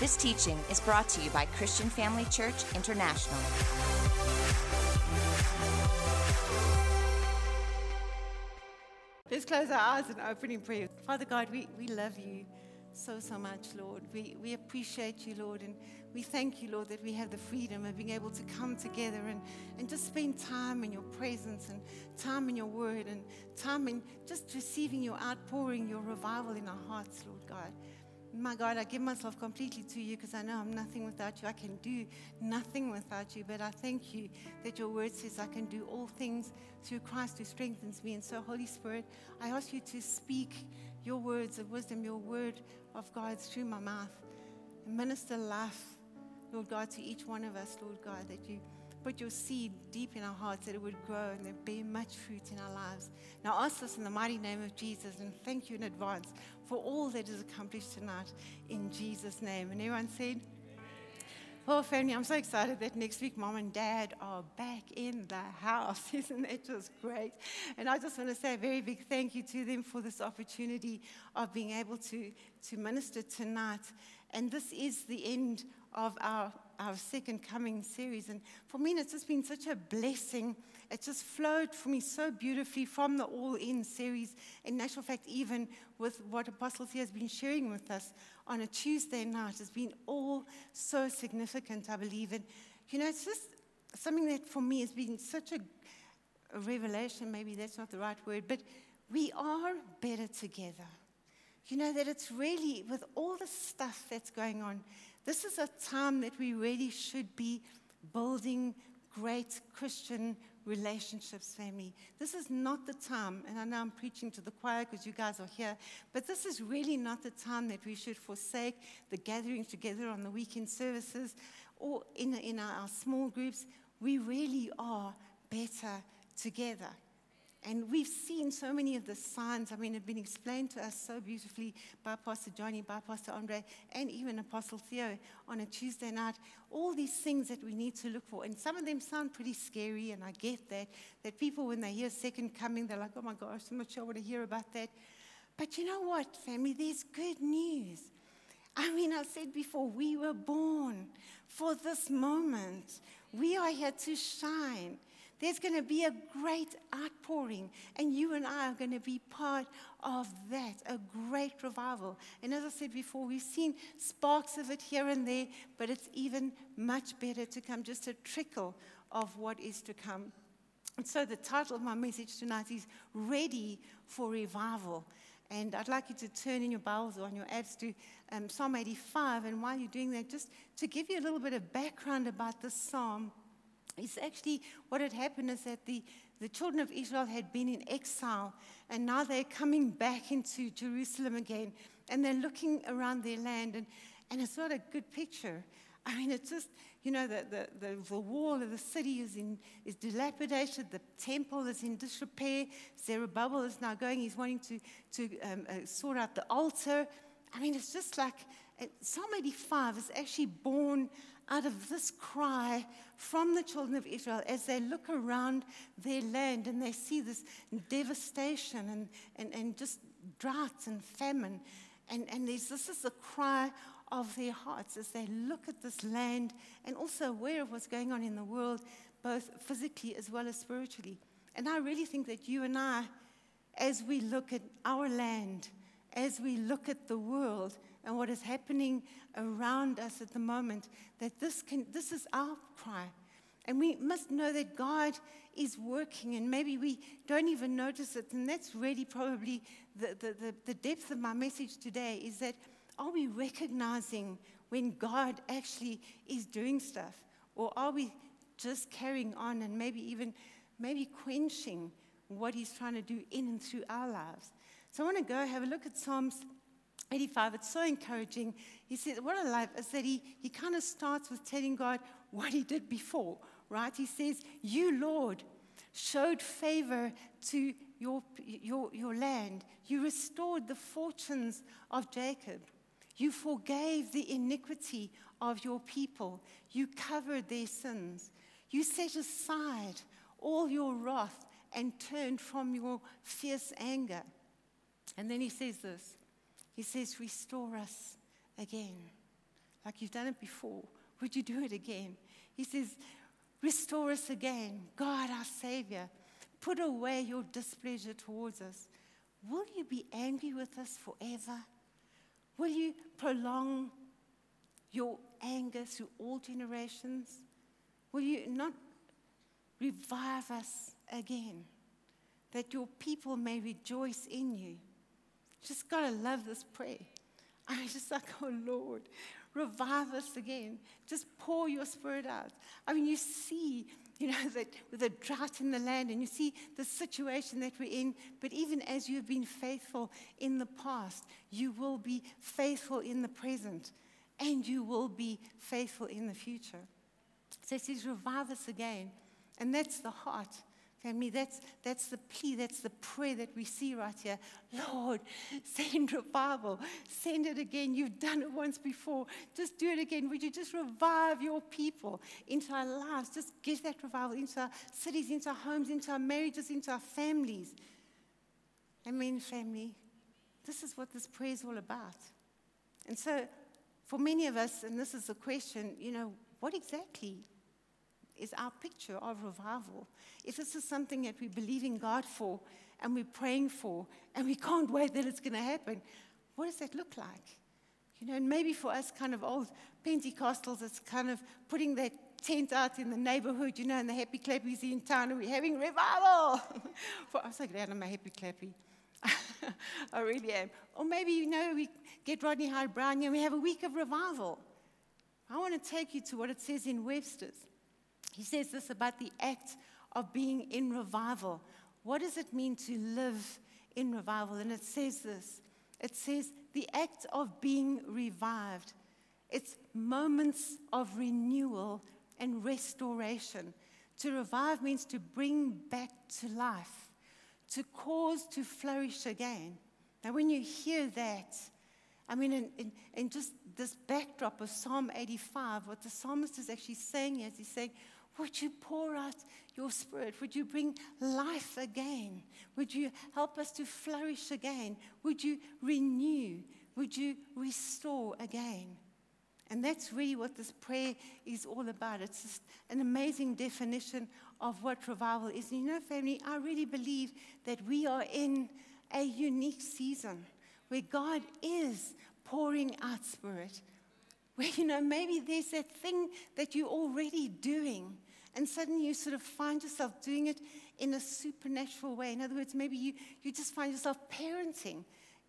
This teaching is brought to you by Christian Family Church International. Let's close our eyes and open in prayer. Father God, we, we love you so, so much, Lord. We, we appreciate you, Lord, and we thank you, Lord, that we have the freedom of being able to come together and, and just spend time in your presence and time in your word and time in just receiving your outpouring, your revival in our hearts, Lord God. My God, I give myself completely to you because I know I'm nothing without you. I can do nothing without you, but I thank you that your word says I can do all things through Christ who strengthens me. And so, Holy Spirit, I ask you to speak your words of wisdom, your word of God through my mouth. And minister life, Lord God, to each one of us, Lord God, that you put your seed deep in our hearts, that it would grow and there bear much fruit in our lives. Now, ask this in the mighty name of Jesus and thank you in advance for all that is accomplished tonight in Jesus' name. And everyone said, well, family, I'm so excited that next week mom and dad are back in the house. Isn't that just great? And I just want to say a very big thank you to them for this opportunity of being able to, to minister tonight. And this is the end of our, our second coming series. And for me, it's just been such a blessing. It just flowed for me so beautifully from the All In series. In actual fact, even with what Apostle Theo has been sharing with us on a Tuesday night has been all so significant, I believe. And, you know, it's just something that for me has been such a, a revelation, maybe that's not the right word, but we are better together. You know, that it's really, with all the stuff that's going on, this is a time that we really should be building great Christian relationships, family. This is not the time, and I know I'm preaching to the choir because you guys are here, but this is really not the time that we should forsake the gathering together on the weekend services or in, in our, our small groups. We really are better together. And we've seen so many of the signs. I mean, have been explained to us so beautifully by Pastor Johnny, by Pastor Andre, and even Apostle Theo on a Tuesday night. All these things that we need to look for. And some of them sound pretty scary, and I get that. That people, when they hear second coming, they're like, oh my gosh, I'm not sure I want to hear about that. But you know what, family? There's good news. I mean, I said before, we were born for this moment. We are here to shine. There's going to be a great outpouring, and you and I are going to be part of that, a great revival. And as I said before, we've seen sparks of it here and there, but it's even much better to come, just a trickle of what is to come. And so the title of my message tonight is Ready for Revival. And I'd like you to turn in your Bibles or on your apps to um, Psalm 85. And while you're doing that, just to give you a little bit of background about this psalm, it's actually what had happened is that the, the children of Israel had been in exile and now they're coming back into Jerusalem again and they're looking around their land and, and it's not a good picture. I mean, it's just, you know, the, the, the, the, wall of the city is, in, is dilapidated, the temple is in disrepair. Zerubbabel is now going, he's wanting to, to um, uh, sort out the altar. I mean, it's just like Psalm 85 is actually born out of this cry from the children of Israel as they look around their land and they see this devastation and, and, and just drought and famine. And, and this is a cry of their hearts as they look at this land and also aware of what's going on in the world, both physically as well as spiritually. And I really think that you and I, as we look at our land, as we look at the world, and what is happening around us at the moment, that this, can, this is our cry. And we must know that God is working, and maybe we don't even notice it. And that's really probably the, the, the, the depth of my message today is that are we recognizing when God actually is doing stuff? Or are we just carrying on and maybe even maybe quenching what He's trying to do in and through our lives? So I want to go have a look at Psalms 85, it's so encouraging. He says, What I love is that he, he kind of starts with telling God what he did before, right? He says, You, Lord, showed favor to your, your, your land. You restored the fortunes of Jacob. You forgave the iniquity of your people. You covered their sins. You set aside all your wrath and turned from your fierce anger. And then he says this he says, Restore us again. like you've done it before. Would you do it again? He says, Restore us again, God our Savior. Put away your displeasure towards us. Will you be angry with us forever? Will you prolong your anger through all generations? Will you not revive us again, that your people may rejoice in you? Just gotta love this prayer. I was just like, oh Lord, revive us again. Just pour your spirit out. I mean, you see, you know, that with a drought in the land and you see the situation that we're in, but even as you've been faithful in the past, you will be faithful in the present and you will be faithful in the future. So it says, revive us again. And that's the heart Family, that's, that's the plea, that's the prayer that we see right here. Lord, send revival. Send it again. You've done it once before. Just do it again. Would you just revive your people into our lives? Just get that revival into our cities, into our homes, into our marriages, into our families. Amen, family. This is what this prayer is all about. And so, for many of us, and this is the question, you know, what exactly is our picture of revival. If this is something that we believe in God for and we're praying for and we can't wait that it's going to happen, what does that look like? You know, and maybe for us kind of old Pentecostals, it's kind of putting that tent out in the neighborhood, you know, and the happy clappies in town, and we're having revival. for, I'm so glad I'm a happy clappy. I really am. Or maybe, you know, we get Rodney Howard-Browne and we have a week of revival. I want to take you to what it says in Webster's. He says this about the act of being in revival. What does it mean to live in revival? And it says this it says, the act of being revived. It's moments of renewal and restoration. To revive means to bring back to life, to cause to flourish again. Now, when you hear that, I mean, in, in, in just this backdrop of Psalm 85, what the psalmist is actually saying is he's saying, would you pour out your spirit? Would you bring life again? Would you help us to flourish again? Would you renew? Would you restore again? And that's really what this prayer is all about. It's just an amazing definition of what revival is. And you know, family, I really believe that we are in a unique season where God is pouring out spirit. Where, you know, maybe there's that thing that you're already doing and suddenly you sort of find yourself doing it in a supernatural way. In other words, maybe you, you just find yourself parenting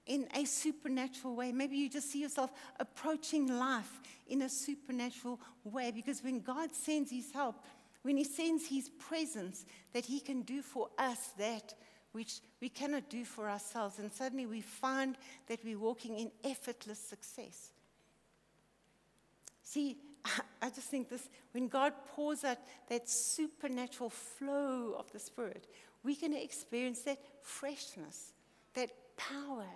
in a supernatural way. Maybe you just see yourself approaching life in a supernatural way because when God sends His help, when He sends His presence, that He can do for us that which we cannot do for ourselves. And suddenly we find that we're walking in effortless success. See, I just think this, when God pours out that supernatural flow of the Spirit, we're going to experience that freshness, that power.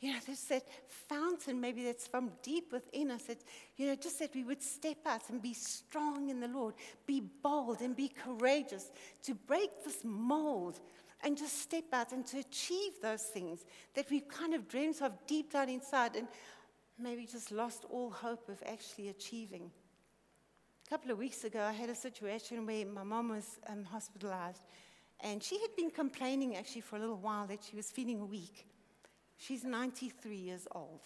You know, there's that fountain maybe that's from deep within us. That, you know, just that we would step out and be strong in the Lord, be bold and be courageous to break this mold and just step out and to achieve those things that we've kind of dreamed of deep down inside. And maybe just lost all hope of actually achieving. A couple of weeks ago, I had a situation where my mom was um, hospitalized, and she had been complaining actually for a little while that she was feeling weak. She's 93 years old.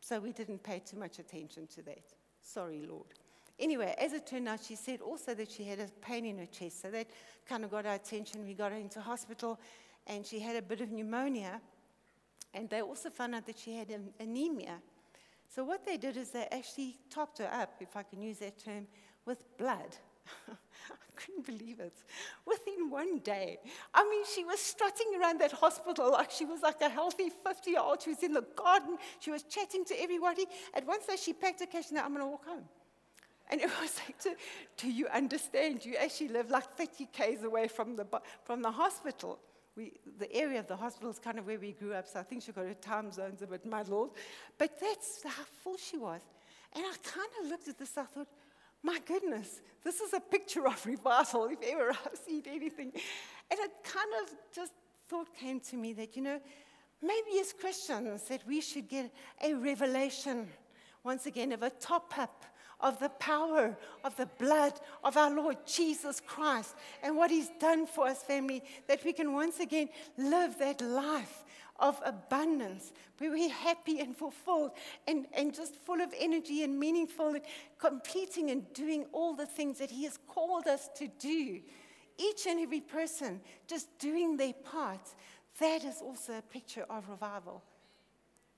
So we didn't pay too much attention to that. Sorry, Lord. Anyway, as it turned out, she said also that she had a pain in her chest. So that kind of got our attention. We got her into hospital, and she had a bit of pneumonia. And they also found out that she had an anemia. So what they did is they actually topped her up, if I can use that term, with blood. I couldn't believe it. Within one day, I mean, she was strutting around that hospital like she was like a healthy 50 year old. She was in the garden. She was chatting to everybody. At one stage, she packed her cash and said, I'm going to walk home. And it was like, do, do you understand? You actually live like 30 Ks away from the, from the hospital we, the area of the hospital is kind of where we grew up, so I think she got her time zones a bit muddled. But that's how full she was. And I kind of looked at this, I thought, my goodness, this is a picture of revival, if ever I've seen anything. And it kind of just thought came to me that, you know, maybe as Christians that we should get a revelation once again of a top up of the power of the blood of our Lord Jesus Christ and what He's done for us, family, that we can once again live that life of abundance, where we're happy and fulfilled and, and just full of energy and meaningful and completing and doing all the things that He has called us to do. Each and every person just doing their part. That is also a picture of revival.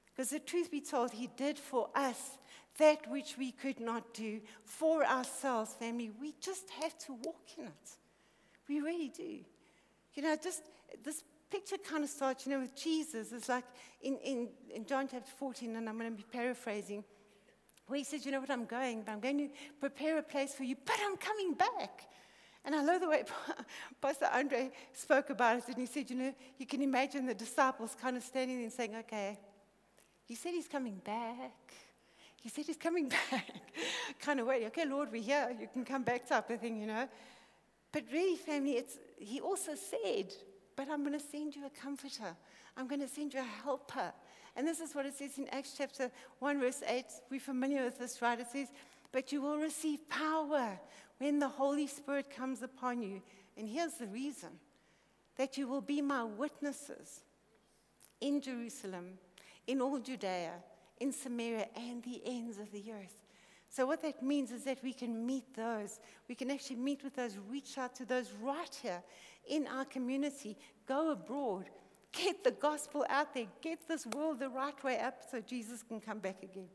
Because the truth be told, He did for us that which we could not do for ourselves, family. We just have to walk in it. We really do. You know, just this picture kind of starts, you know, with Jesus. It's like in, in, in John chapter 14, and I'm going to be paraphrasing, where he says, You know what, I'm going, but I'm going to prepare a place for you, but I'm coming back. And I love the way Pastor Andre spoke about it, and he said, You know, you can imagine the disciples kind of standing there and saying, Okay, he said he's coming back. He said he's coming back. kind of way, okay, Lord, we're here. You can come back type of thing, you know. But really, family, it's, he also said, but I'm going to send you a comforter. I'm going to send you a helper. And this is what it says in Acts chapter 1, verse 8. We're familiar with this, right? It says, But you will receive power when the Holy Spirit comes upon you. And here's the reason that you will be my witnesses in Jerusalem in all Judea, in Samaria, and the ends of the earth. So, what that means is that we can meet those. We can actually meet with those, reach out to those right here in our community, go abroad, get the gospel out there, get this world the right way up so Jesus can come back again.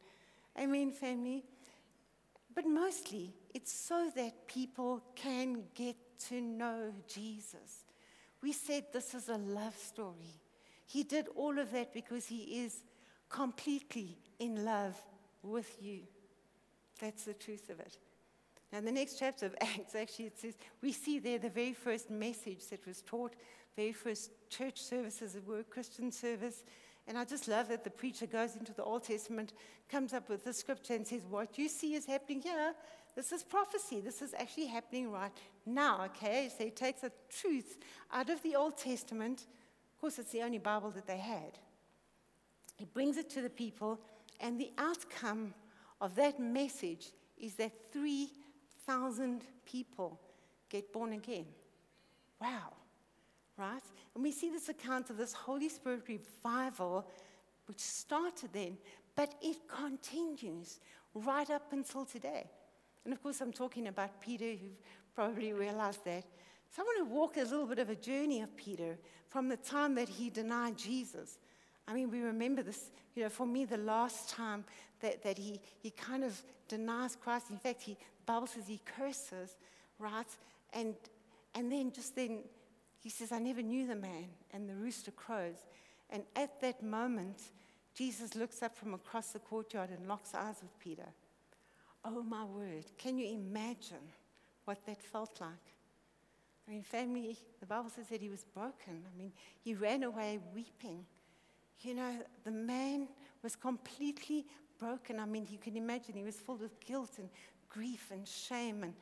Amen, family. But mostly, it's so that people can get to know Jesus. We said this is a love story. He did all of that because He is completely in love with you. That's the truth of it. Now, the next chapter of Acts, actually, it says we see there the very first message that was taught, very first church services that were Christian service. And I just love that the preacher goes into the Old Testament, comes up with the scripture, and says, What you see is happening here. This is prophecy. This is actually happening right now, okay? So he takes a truth out of the Old Testament of course, it's the only Bible that they had. He brings it to the people, and the outcome of that message is that 3,000 people get born again. Wow. Right? And we see this account of this Holy Spirit revival, which started then, but it continues right up until today. And of course, I'm talking about Peter, who probably realized that. So I want to walk a little bit of a journey of Peter from the time that he denied Jesus. I mean, we remember this, you know, for me, the last time that, that he, he kind of denies Christ. In fact, he, says he curses, right? And, and then just then he says, I never knew the man. And the rooster crows. And at that moment, Jesus looks up from across the courtyard and locks eyes with Peter. Oh, my word. Can you imagine what that felt like? I mean, family, the Bible says that he was broken. I mean, he ran away weeping. You know, the man was completely broken. I mean, you can imagine he was full of guilt and grief and shame and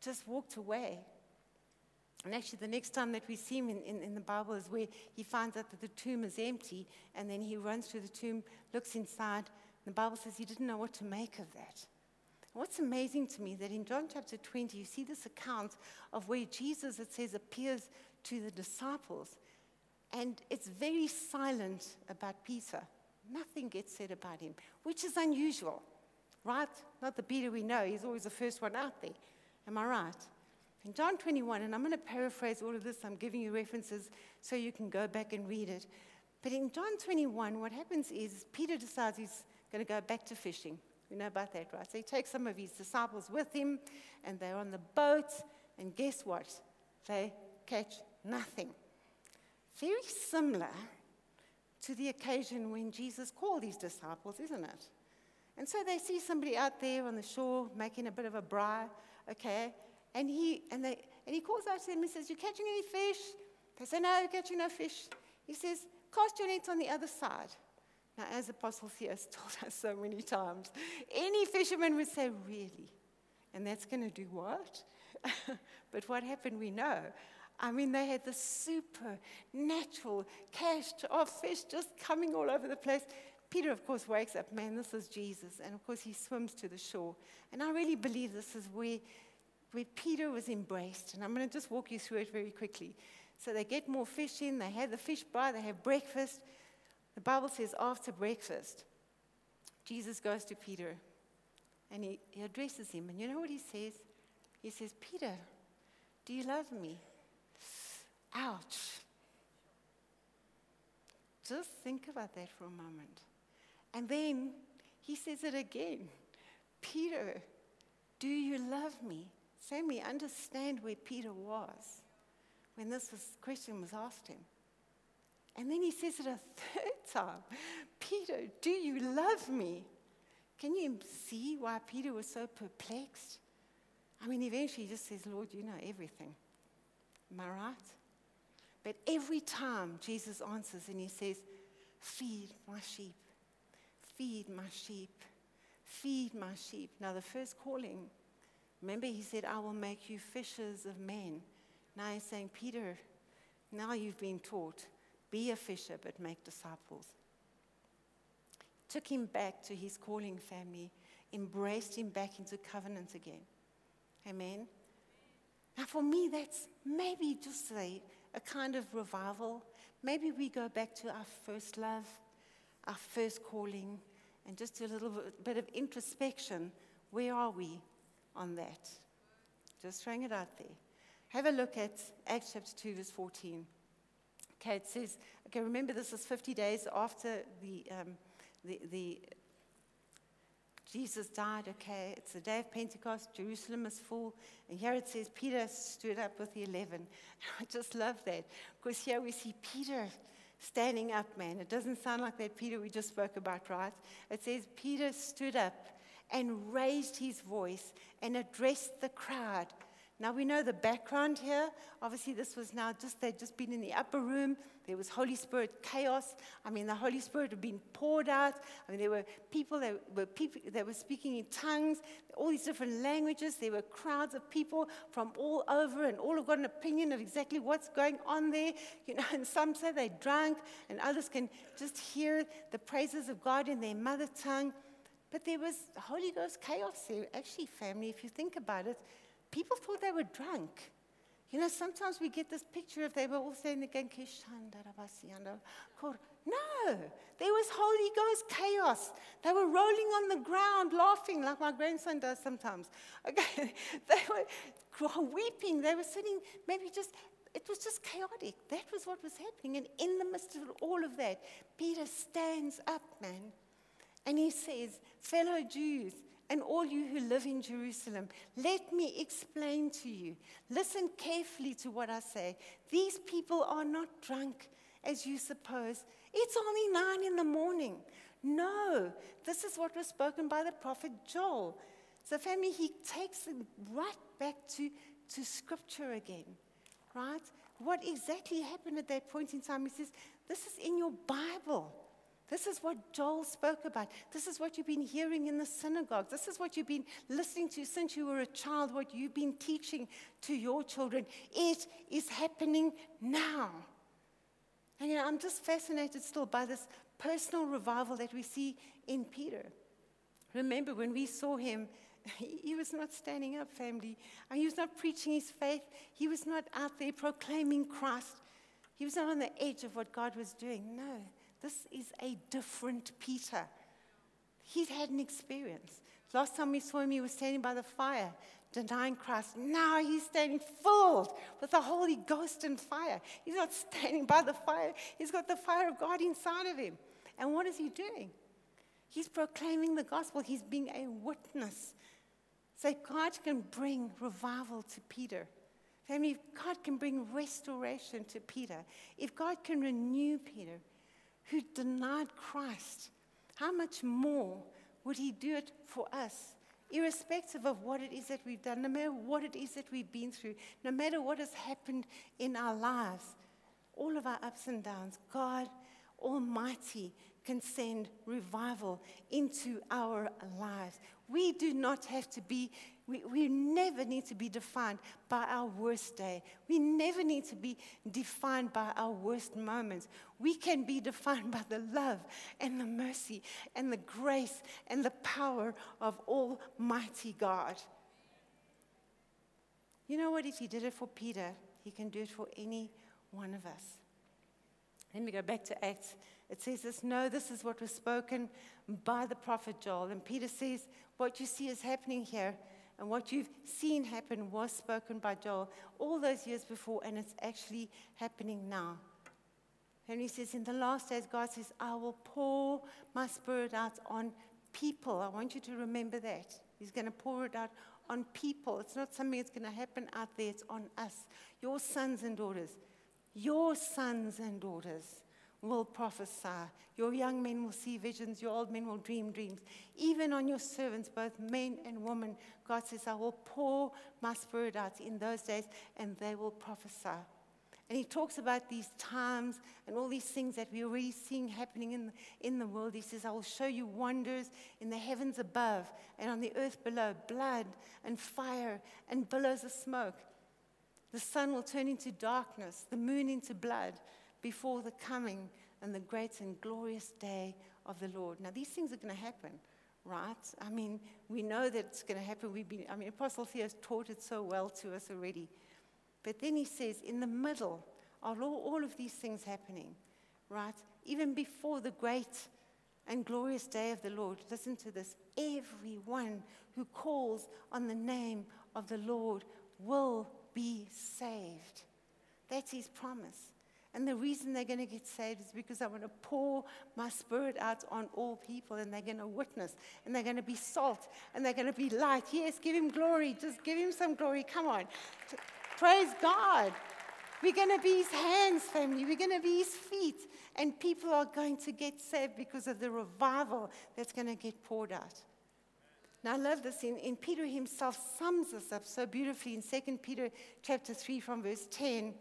just walked away. And actually, the next time that we see him in, in, in, the Bible is where he finds out that the tomb is empty, and then he runs to the tomb, looks inside. and the Bible says he didn't know what to make of that. What's amazing to me that in John chapter 20, you see this account of where Jesus, it says, appears to the disciples. And it's very silent about Peter. Nothing gets said about him, which is unusual, right? Not the Peter we know. He's always the first one out there. Am I right? In John 21, and I'm going to paraphrase all of this, I'm giving you references so you can go back and read it. But in John 21, what happens is Peter decides he's going to go back to fishing. We know about that, right? So he takes some of his disciples with him, and they're on the boat, and guess what? They catch nothing. Very similar to the occasion when Jesus called his disciples, isn't it? And so they see somebody out there on the shore making a bit of a braai, okay? And he, and they, and he calls out to them and says, You catching any fish? They say, No, catching no fish. He says, Cast your nets on the other side. Now, as Apostle Theo's told us so many times, any fisherman would say, Really? And that's going to do what? but what happened, we know. I mean, they had the supernatural catch of fish just coming all over the place. Peter, of course, wakes up, man, this is Jesus. And of course, he swims to the shore. And I really believe this is where, where Peter was embraced. And I'm going to just walk you through it very quickly. So they get more fish in, they have the fish braai, they have breakfast. The Bible says after breakfast, Jesus goes to Peter and he, he addresses him. And you know what he says? He says, Peter, do you love me? Ouch. Just think about that for a moment. And then he says it again Peter, do you love me? Family, understand where Peter was when this was, question was asked him. And then he says it a third time Peter, do you love me? Can you see why Peter was so perplexed? I mean, eventually he just says, Lord, you know everything. Am I right? But every time Jesus answers and he says, Feed my sheep, feed my sheep, feed my sheep. Now, the first calling, remember, he said, I will make you fishers of men. Now he's saying, Peter, now you've been taught, be a fisher, but make disciples. Took him back to his calling family, embraced him back into covenant again. Amen. Now, for me, that's maybe just a, a kind of revival. Maybe we go back to our first love, our first calling, and just do a little bit, of introspection. Where are we on that? Just throwing it out there. Have a look at Acts chapter 2, verse 14. Okay, it says, okay, remember this is 50 days after the, um, the, the Jesus died, okay, it's the day of Pentecost, Jerusalem is full. And here it says Peter stood up with the 11. I just love that because here we see Peter standing up, man. It doesn't sound like that Peter we just spoke about, right? It says Peter stood up and raised his voice and addressed the crowd now we know the background here. Obviously, this was now just, they'd just been in the upper room. There was Holy Spirit chaos. I mean, the Holy Spirit had been poured out. I mean, there were people that were, people that were speaking in tongues, all these different languages. There were crowds of people from all over, and all have got an opinion of exactly what's going on there. You know, and some say they drank, and others can just hear the praises of God in their mother tongue. But there was Holy Ghost chaos there. Actually, family, if you think about it, people thought they were drunk. You know, sometimes we get this picture of they were all saying again, no, there was Holy Ghost chaos. They were rolling on the ground, laughing like my grandson does sometimes. Okay, they were weeping. They were sitting, maybe just, it was just chaotic. That was what was happening. And in the midst of all of that, Peter stands up, man, and he says, Fellow Jews, and all you who live in Jerusalem, let me explain to you. Listen carefully to what I say. These people are not drunk as you suppose. It's only nine in the morning. No, this is what was spoken by the prophet Joel. So, family, he takes them right back to, to scripture again, right? What exactly happened at that point in time? He says, This is in your Bible. This is what Joel spoke about. This is what you've been hearing in the synagogue. This is what you've been listening to since you were a child, what you've been teaching to your children. It is happening now. And you know, I'm just fascinated still by this personal revival that we see in Peter. Remember when we saw him, he was not standing up, family. Uh, he was not preaching his faith. He was not out there proclaiming Christ. He was not on the edge of what God was doing. No. This is a different Peter. He's had an experience. Last time we saw him, he was standing by the fire, denying Christ. Now he's standing filled with the Holy Ghost and fire. He's not standing by the fire, he's got the fire of God inside of him. And what is he doing? He's proclaiming the gospel, he's being a witness. So God can bring revival to Peter. Family, if God can bring restoration to Peter, if God can renew Peter, who denied Christ, how much more would he do it for us? Irrespective of what it is that we've done, no matter what it is that we've been through, no matter what has happened in our lives, all of our ups and downs, God Almighty can send revival into our lives. We do not have to be, we, we never need to be defined by our worst day. We never need to be defined by our worst moments. We can be defined by the love and the mercy and the grace and the power of Almighty God. You know what? If He did it for Peter, He can do it for any one of us. Let me go back to Acts. It says this No, this is what was spoken by the prophet Joel. And Peter says, What you see is happening here, and what you've seen happen was spoken by Joel all those years before, and it's actually happening now. And he says, In the last days, God says, I will pour my spirit out on people. I want you to remember that. He's going to pour it out on people. It's not something that's going to happen out there, it's on us, your sons and daughters. Your sons and daughters will prophesy. Your young men will see visions. Your old men will dream dreams. Even on your servants, both men and women, God says, I will pour my spirit out in those days and they will prophesy. And he talks about these times and all these things that we're already seeing happening in in the world. He says, I will show you wonders in the heavens above and on the earth below blood and fire and billows of smoke. The sun will turn into darkness, the moon into blood before the coming and the great and glorious day of the Lord. Now, these things are going to happen, right? I mean, we know that it's going to happen. We've been, I mean, Apostle Theo has taught it so well to us already. But then he says, in the middle of all, all of these things happening, right? Even before the great and glorious day of the Lord, listen to this everyone who calls on the name of the Lord will be saved. That's his promise. And the reason they're going to get saved is because I want to pour my spirit out on all people and they're going to witness and they're going to be salt and they're going to be light. Yes, give him glory. Just give him some glory. Come on. Praise God. We're going to be his hands, family. We're going to be his feet. And people are going to get saved because of the revival that's going to get poured out. Now I love this in, Peter himself sums this up so beautifully in 2 Peter chapter 3 from verse 10.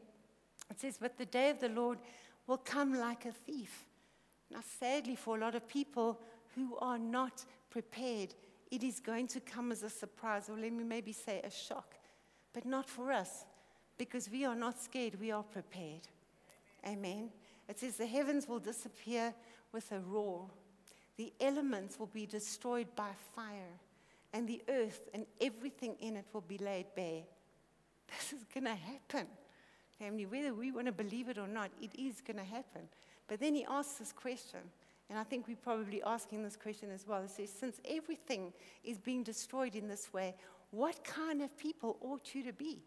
It says, But the day of the Lord will come like a thief. Now, sadly, for a lot of people who are not prepared, it is going to come as a surprise, or let me maybe say a shock. But not for us, because we are not scared, we are prepared. Amen. It says, The heavens will disappear with a roar, the elements will be destroyed by fire, and the earth and everything in it will be laid bare. This is going to happen family, whether we want to believe it or not, it is going to happen. But then he asks this question, and I think we're probably asking this question as well. He says, Since everything is being destroyed in this way, what kind of people ought you to be?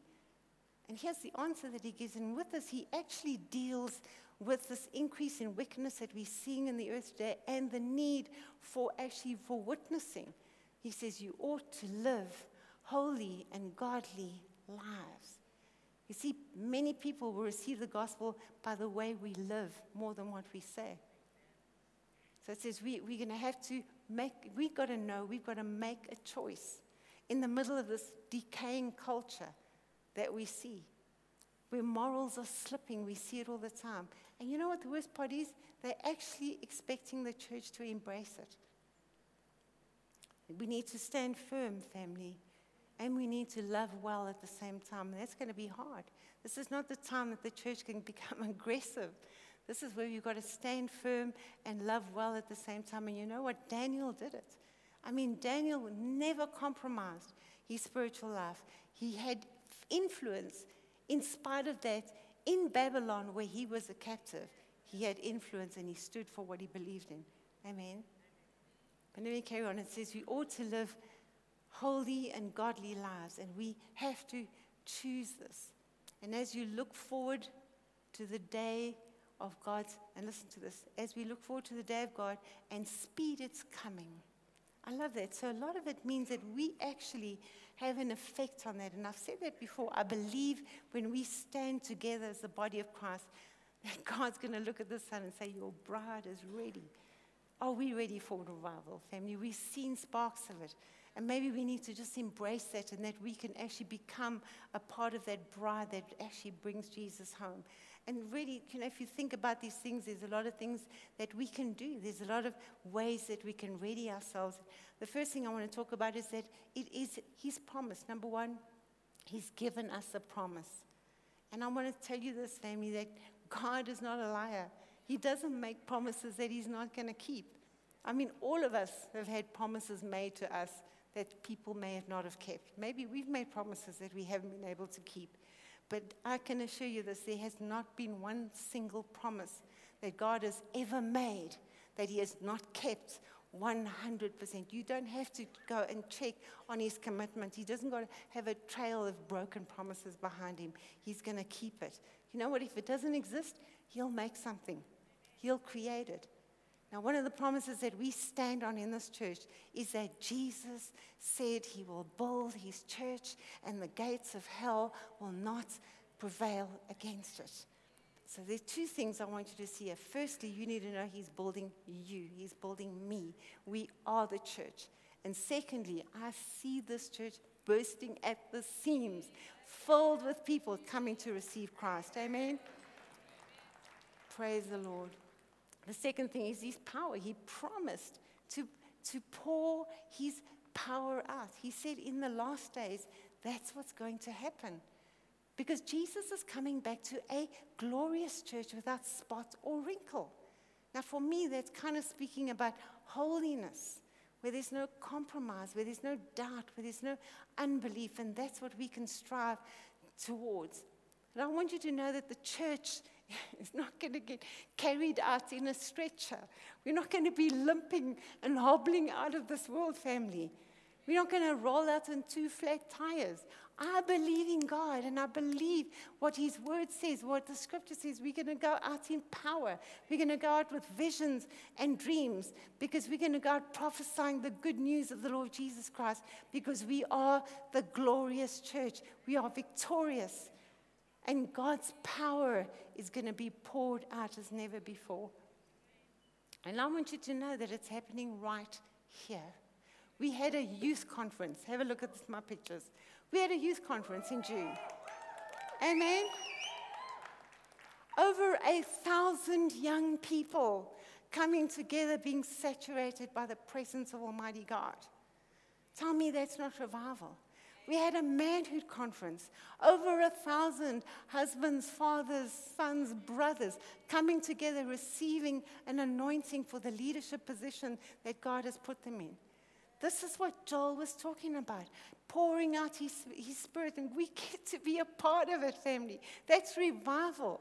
And here's the answer that he gives. And with this, he actually deals with this increase in wickedness that we're seeing in the earth today and the need for actually for witnessing. He says, You ought to live holy and godly lives. You see, many people will receive the gospel by the way we live more than what we say. So it says we, we're going to have to make, we've got to know, we've got to make a choice in the middle of this decaying culture that we see, where morals are slipping. We see it all the time. And you know what the worst part is? They're actually expecting the church to embrace it. We need to stand firm, family and we need to love well at the same time. And that's going to be hard. This is not the time that the church can become aggressive. This is where you've got to stand firm and love well at the same time. And you know what? Daniel did it. I mean, Daniel never compromised his spiritual life. He had influence in spite of that in Babylon, where he was a captive. He had influence and he stood for what he believed in. Amen. But let me carry on. It says we ought to live holy and godly lives. And we have to choose this. And as you look forward to the day of God's, and listen to this, as we look forward to the day of God and speed its coming. I love that. So, a lot of it means that we actually have an effect on that. And I've said that before. I believe when we stand together as the body of Christ, that God's going to look at the Son and say, Your bride is ready. Are we ready for revival, family? We've seen sparks of it. And maybe we need to just embrace that and that we can actually become a part of that bride that actually brings Jesus home. And really, you know, if you think about these things, there's a lot of things that we can do. There's a lot of ways that we can ready ourselves. The first thing I want to talk about is that it is His promise. Number one, He's given us a promise. And I want to tell you this, family, that God is not a liar. He doesn't make promises that He's not going to keep. I mean, all of us have had promises made to us that people may have not have kept. Maybe we've made promises that we haven't been able to keep. But I can assure you this there has not been one single promise that God has ever made that He has not kept 100%. You don't have to go and check on His commitment. He doesn't got to have a trail of broken promises behind Him. He's going to keep it. You know what? If it doesn't exist, He'll make something, He'll create it. Now, one of the promises that we stand on in this church is that Jesus said he will build his church and the gates of hell will not prevail against it. So, there's two things I want you to see here. Firstly, you need to know he's building you, he's building me. We are the church. And secondly, I see this church bursting at the seams, filled with people coming to receive Christ. Amen. Praise the Lord. The second thing is his power. He promised to, to pour his power out. He said in the last days, that's what's going to happen. Because Jesus is coming back to a glorious church without spot or wrinkle. Now, for me, that's kind of speaking about holiness, where there's no compromise, where there's no doubt, where there's no unbelief, and that's what we can strive towards. And I want you to know that the church is not going to get carried out in a stretcher. We're not going to be limping and hobbling out of this world, family. We're not going to roll out on two flat tires. I believe in God and I believe what His Word says, what the Scripture says. We're going to go out in power. We're going to go out with visions and dreams because we're going to go out prophesying the good news of the Lord Jesus Christ because we are the glorious church. We are victorious. And God's power is going to be poured out as never before. And I want you to know that it's happening right here. We had a youth conference. Have a look at my pictures. We had a youth conference in June. Amen. Over a thousand young people coming together, being saturated by the presence of Almighty God. Tell me that's not revival. We had a manhood conference. Over a thousand husbands, fathers, sons, brothers coming together, receiving an anointing for the leadership position that God has put them in. This is what Joel was talking about pouring out his, his spirit, and we get to be a part of it, family. That's revival.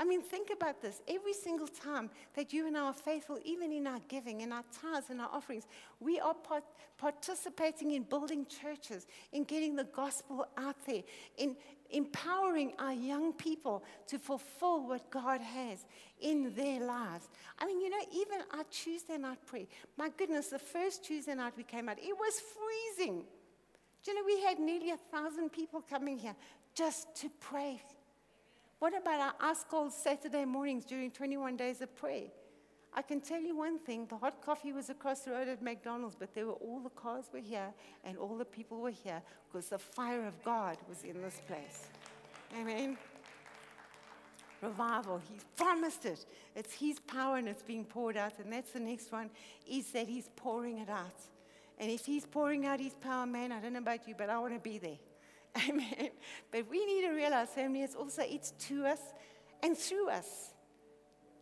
I mean, think about this. Every single time that you and I are faithful, even in our giving, in our tithes, in our offerings, we are part- participating in building churches, in getting the gospel out there, in empowering our young people to fulfill what God has in their lives. I mean, you know, even our Tuesday night prayer, my goodness, the first Tuesday night we came out, it was freezing. Do you know, we had nearly a thousand people coming here just to pray what about our ice cold Saturday mornings during 21 days of prayer? I can tell you one thing the hot coffee was across the road at McDonald's, but there were all the cars were here and all the people were here because the fire of God was in this place. Amen. Revival, He's promised it. It's His power and it's being poured out. And that's the next one, is that He's pouring it out. And if He's pouring out His power, man, I don't know about you, but I want to be there. Amen. But we need to realize, family, it's also it's to us and through us.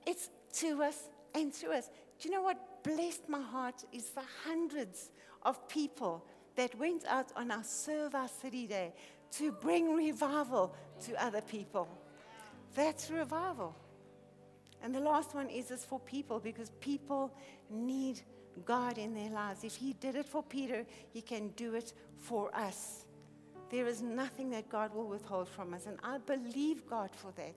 It's to us and through us. Do you know what blessed my heart is the hundreds of people that went out on our Serve Our City Day to bring revival to other people. That's revival. And the last one is this for people because people need God in their lives. If He did it for Peter, He can do it for us. There is nothing that God will withhold from us. And I believe God for that.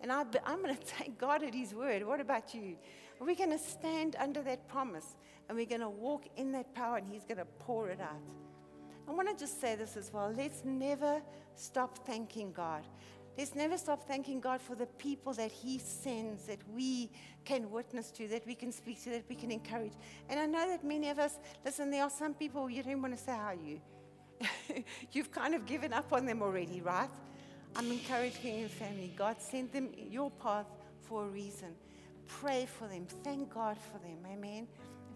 And I, am going to take God at His word. What about you? We're going to stand under that promise and we're going to walk in that power and He's going to pour it out. I want to just say this as well. Let's never stop thanking God. Let's never stop thanking God for the people that He sends, that we can witness to, that we can speak to, that we can encourage. And I know that many of us, listen, there are some people you don't want to say, How are you? You've kind of given up on them already, right? I'm encouraging your family. God sent them your path for a reason. Pray for them. Thank God for them. Amen.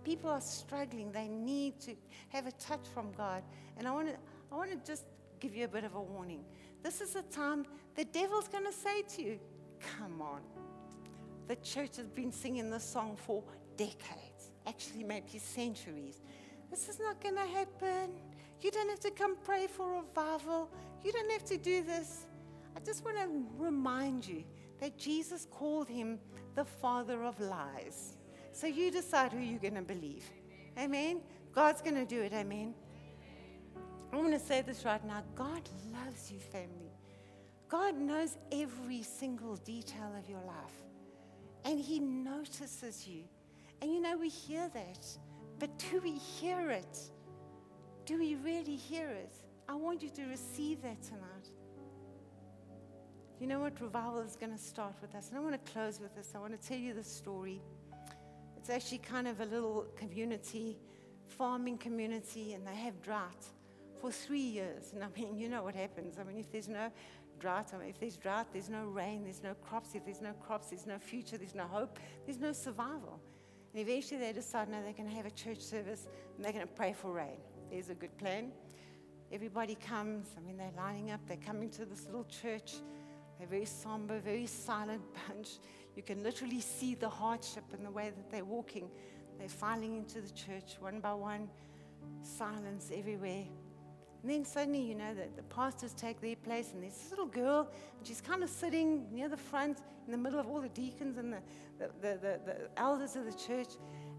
People are struggling. They need to have a touch from God. And I want to, I want to just give you a bit of a warning. This is a time the devil's going to say to you, Come on. The church has been singing this song for decades, actually, maybe centuries. This is not going to happen. You don't have to come pray for revival. You don't have to do this. I just want to remind you that Jesus called him the father of lies. So you decide who you're going to believe. Amen. God's going to do it. Amen. I want to say this right now God loves you, family. God knows every single detail of your life, and He notices you. And you know, we hear that, but do we hear it? Do we really hear it? I want you to receive that tonight. You know what? Revival is going to start with us. And I want to close with this. I want to tell you the story. It's actually kind of a little community, farming community, and they have drought for three years. And I mean, you know what happens. I mean, if there's no drought, I mean, if there's drought, there's no rain, there's no crops. If there's no crops, there's no future, there's no hope, there's no survival. And eventually they decide, no, they're going to have a church service and they're going to pray for rain. There's a good plan. Everybody comes. I mean, they're lining up. They're coming to this little church. They're very somber, very silent bunch. You can literally see the hardship in the way that they're walking. They're filing into the church one by one, silence everywhere. And then suddenly, you know, the, the pastors take their place, and there's this little girl, and she's kind of sitting near the front in the middle of all the deacons and the, the, the, the, the elders of the church.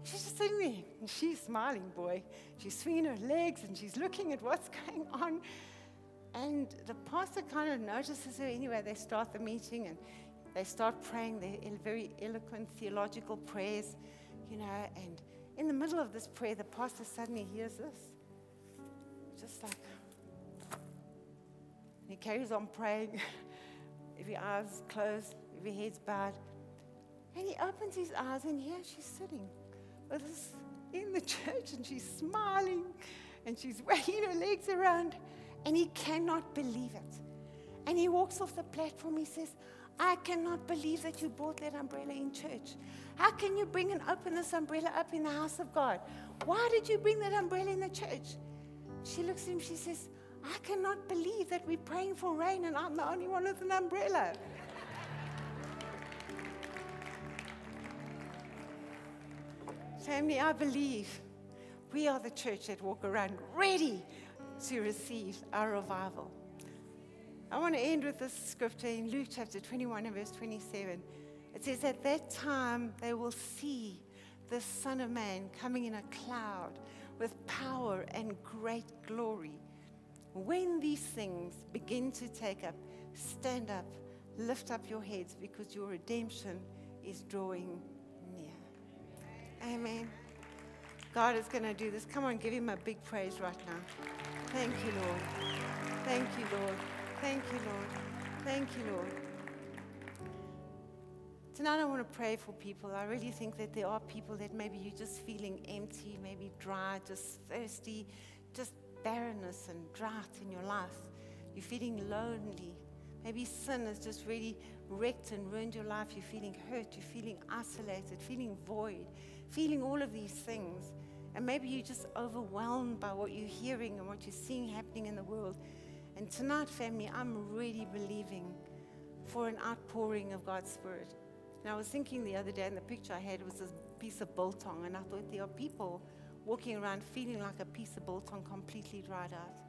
She's just sitting there, and she's smiling, boy. She's swinging her legs, and she's looking at what's going on. And the pastor kind of notices her anyway. They start the meeting, and they start praying their very eloquent theological prayers, you know. And in the middle of this prayer, the pastor suddenly hears this. Just like, he carries on praying, every eyes closed, every head's bowed. And he opens his eyes, and here she's sitting us in the church, and she's smiling, and she's wagging her legs around, and he cannot believe it. And he walks off the platform. He says, I cannot believe that you brought that umbrella in church. How can you bring and open this umbrella up in the house of God? Why did you bring that umbrella in the church? She looks at him, she says, I cannot believe that we're praying for rain and I'm the only one with an umbrella. Family, I believe we are the church that walk around ready to receive our revival. I want to end with this scripture in Luke chapter 21 and verse 27. It says, At that time they will see the Son of Man coming in a cloud with power and great glory. When these things begin to take up, stand up, lift up your heads because your redemption is drawing. Amen. God is going to do this. Come on, give him a big praise right now. Thank you, Lord. Thank you, Lord. Thank you, Lord. Thank you, Lord. Tonight, I want to pray for people. I really think that there are people that maybe you're just feeling empty, maybe dry, just thirsty, just barrenness and drought in your life. You're feeling lonely. Maybe sin has just really wrecked and ruined your life. You're feeling hurt. You're feeling isolated, feeling void, feeling all of these things. And maybe you're just overwhelmed by what you're hearing and what you're seeing happening in the world. And tonight, family, I'm really believing for an outpouring of God's Spirit. And I was thinking the other day, and the picture I had was this piece of biltong, and I thought there are people walking around feeling like a piece of biltong completely dried out.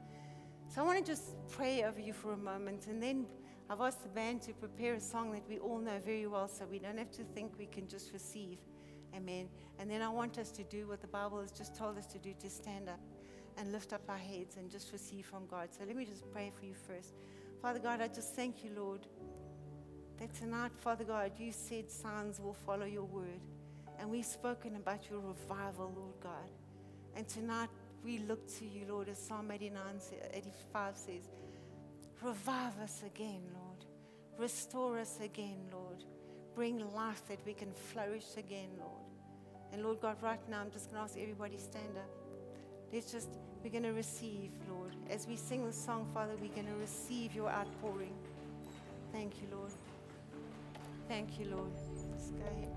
So I want to just pray over you for a moment, and then I've asked the band to prepare a song that we all know very well, so we don't have to think we can just receive. Amen. And then I want us to do what the Bible has just told us to do to stand up and lift up our heads and just receive from God. So let me just pray for you first. Father God, I just thank you, Lord, that tonight, Father God, you said signs will follow your word. And we've spoken about your revival, Lord God. And tonight, we look to you, Lord, as Psalm 89, 85 says, revive us again, Lord. Restore us again, Lord. Bring life that we can flourish again, Lord. And Lord God, right now, I'm just going to ask everybody stand up. Let's just, we're going to receive, Lord. As we sing the song, Father, we're going to receive your outpouring. Thank you, Lord. Thank you, Lord. Let's go ahead.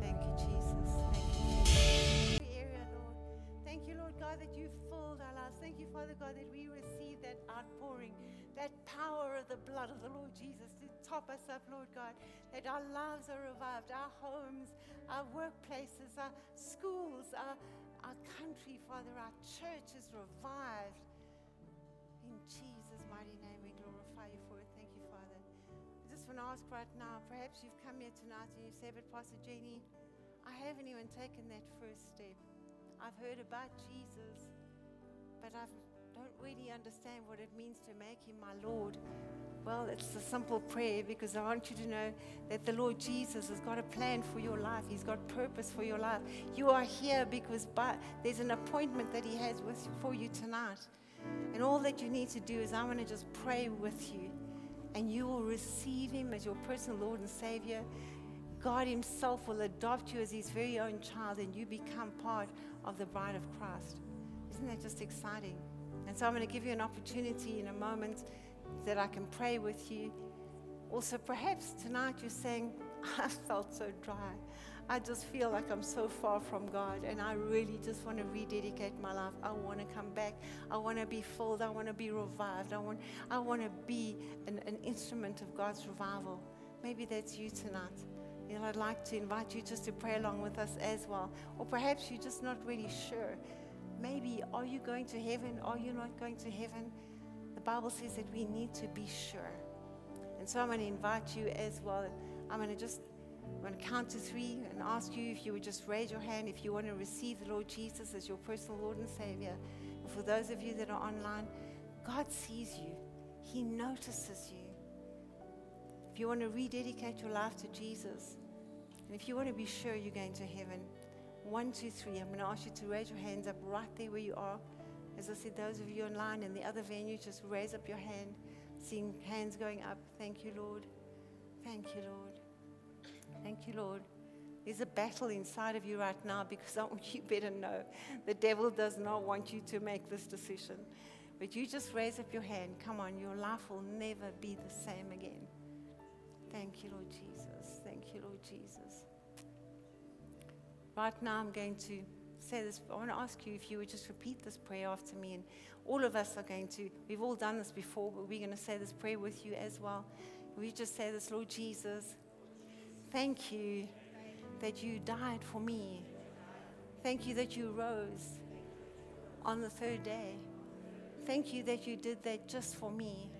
Thank you, Jesus. Thank you, area, Lord. Thank you, Lord God, that you filled our lives. Thank you, Father God, that we receive that outpouring, that power of the blood of the Lord Jesus to top us up, Lord God, that our lives are revived, our homes, our workplaces, our schools, our, our country, Father, our church is revived. In Jesus' mighty name, we glorify you for it. Thank you, Father. I just want to ask right now, perhaps you've come here tonight and you say, but Pastor Jenny, I haven't even taken that first step. I've heard about Jesus, but I don't really understand what it means to make him my Lord. Well, it's a simple prayer because I want you to know that the Lord Jesus has got a plan for your life. He's got purpose for your life. You are here because by, there's an appointment that He has with, for you tonight. And all that you need to do is I want to just pray with you, and you will receive Him as your personal Lord and Savior. God Himself will adopt you as His very own child, and you become part of the bride of Christ. Isn't that just exciting? And so I'm going to give you an opportunity in a moment that I can pray with you. Also, perhaps tonight you're saying, I felt so dry. I just feel like I'm so far from God, and I really just want to rededicate my life. I want to come back. I want to be filled. I want to be revived. I want, I want to be an, an instrument of God's revival. Maybe that's you tonight. Know, I'd like to invite you just to pray along with us as well. Or perhaps you're just not really sure. Maybe, are you going to heaven? Are you not going to heaven? The Bible says that we need to be sure. And so I'm going to invite you as well. I'm going to just I'm going to count to three and ask you if you would just raise your hand if you want to receive the Lord Jesus as your personal Lord and Savior. And for those of you that are online, God sees you, He notices you. If you want to rededicate your life to Jesus, and if you want to be sure you're going to heaven, one, two, three, I'm going to ask you to raise your hands up right there where you are. As I said, those of you online in the other venue, just raise up your hand. Seeing hands going up. Thank you, Lord. Thank you, Lord. Thank you, Lord. There's a battle inside of you right now because I want you better know the devil does not want you to make this decision. But you just raise up your hand. Come on, your life will never be the same again. Thank you, Lord Jesus. Thank you, Lord Jesus. Right now, I'm going to say this. I want to ask you if you would just repeat this prayer after me. And all of us are going to, we've all done this before, but we're going to say this prayer with you as well. We just say this, Lord Jesus, thank you that you died for me. Thank you that you rose on the third day. Thank you that you did that just for me.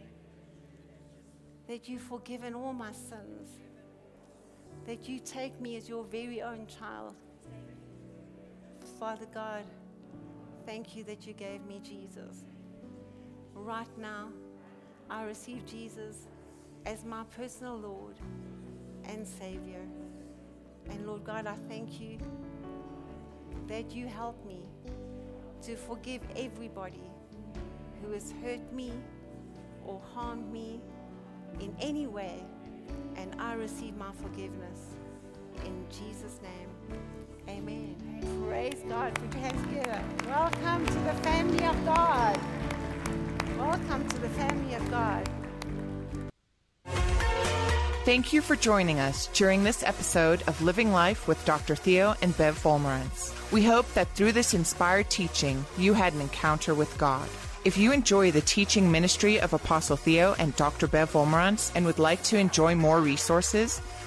That you've forgiven all my sins. That you take me as your very own child. Father God, thank you that you gave me Jesus. Right now, I receive Jesus as my personal Lord and Savior. And Lord God, I thank you that you help me to forgive everybody who has hurt me or harmed me in any way, and I receive my forgiveness. In Jesus' name, amen. Praise God. Put your hands. Welcome to the family of God. Welcome to the family of God. Thank you for joining us during this episode of Living Life with Dr. Theo and Bev Wolmarans. We hope that through this inspired teaching, you had an encounter with God. If you enjoy the teaching ministry of Apostle Theo and Dr. Bev Wolmarans and would like to enjoy more resources,